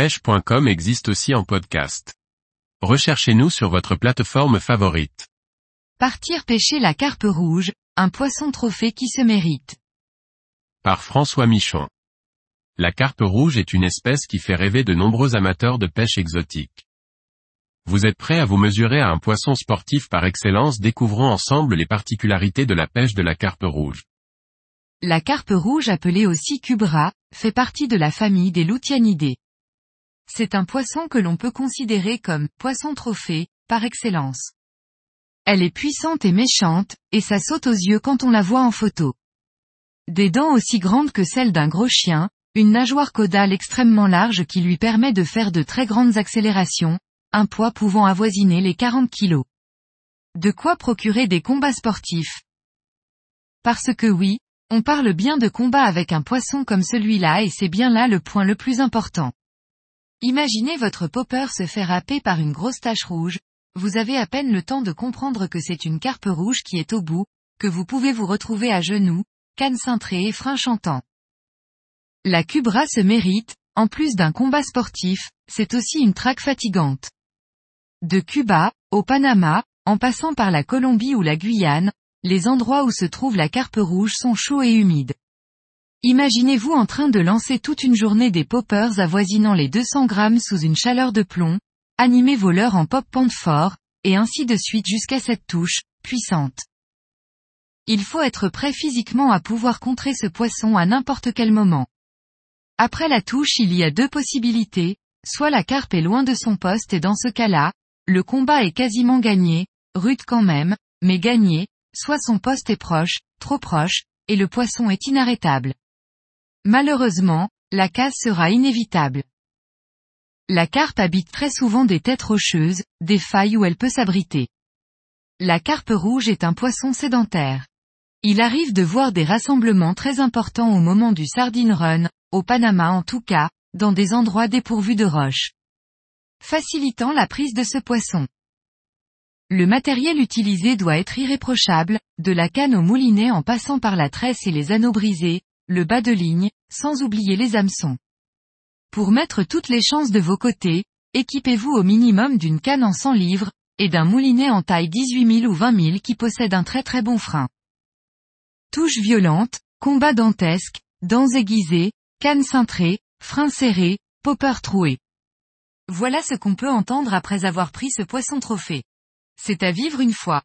pêche.com existe aussi en podcast. Recherchez-nous sur votre plateforme favorite. Partir pêcher la carpe rouge, un poisson trophée qui se mérite. Par François Michon. La carpe rouge est une espèce qui fait rêver de nombreux amateurs de pêche exotique. Vous êtes prêt à vous mesurer à un poisson sportif par excellence? Découvrons ensemble les particularités de la pêche de la carpe rouge. La carpe rouge appelée aussi cubra, fait partie de la famille des Loutianidés. C'est un poisson que l'on peut considérer comme poisson trophée, par excellence. Elle est puissante et méchante, et ça saute aux yeux quand on la voit en photo. Des dents aussi grandes que celles d'un gros chien, une nageoire caudale extrêmement large qui lui permet de faire de très grandes accélérations, un poids pouvant avoisiner les 40 kilos. De quoi procurer des combats sportifs? Parce que oui, on parle bien de combat avec un poisson comme celui-là et c'est bien là le point le plus important. Imaginez votre popper se faire happer par une grosse tache rouge, vous avez à peine le temps de comprendre que c'est une carpe rouge qui est au bout, que vous pouvez vous retrouver à genoux, canne cintrée et frein chantant. La Cubra se mérite, en plus d'un combat sportif, c'est aussi une traque fatigante. De Cuba, au Panama, en passant par la Colombie ou la Guyane, les endroits où se trouve la carpe rouge sont chauds et humides. Imaginez-vous en train de lancer toute une journée des poppers avoisinant les 200 grammes sous une chaleur de plomb, animez vos leurres en pop pente fort, et ainsi de suite jusqu'à cette touche, puissante. Il faut être prêt physiquement à pouvoir contrer ce poisson à n'importe quel moment. Après la touche il y a deux possibilités, soit la carpe est loin de son poste et dans ce cas-là, le combat est quasiment gagné, rude quand même, mais gagné, soit son poste est proche, trop proche, et le poisson est inarrêtable. Malheureusement, la casse sera inévitable. La carpe habite très souvent des têtes rocheuses, des failles où elle peut s'abriter. La carpe rouge est un poisson sédentaire. Il arrive de voir des rassemblements très importants au moment du sardine run, au Panama en tout cas, dans des endroits dépourvus de roches. Facilitant la prise de ce poisson. Le matériel utilisé doit être irréprochable, de la canne au moulinet en passant par la tresse et les anneaux brisés, le bas de ligne, sans oublier les hameçons. Pour mettre toutes les chances de vos côtés, équipez-vous au minimum d'une canne en 100 livres, et d'un moulinet en taille 18 000 ou 20 000 qui possède un très très bon frein. Touche violente, combat dantesque, dents aiguisées, canne cintrée, frein serré, popper troué. Voilà ce qu'on peut entendre après avoir pris ce poisson trophée. C'est à vivre une fois.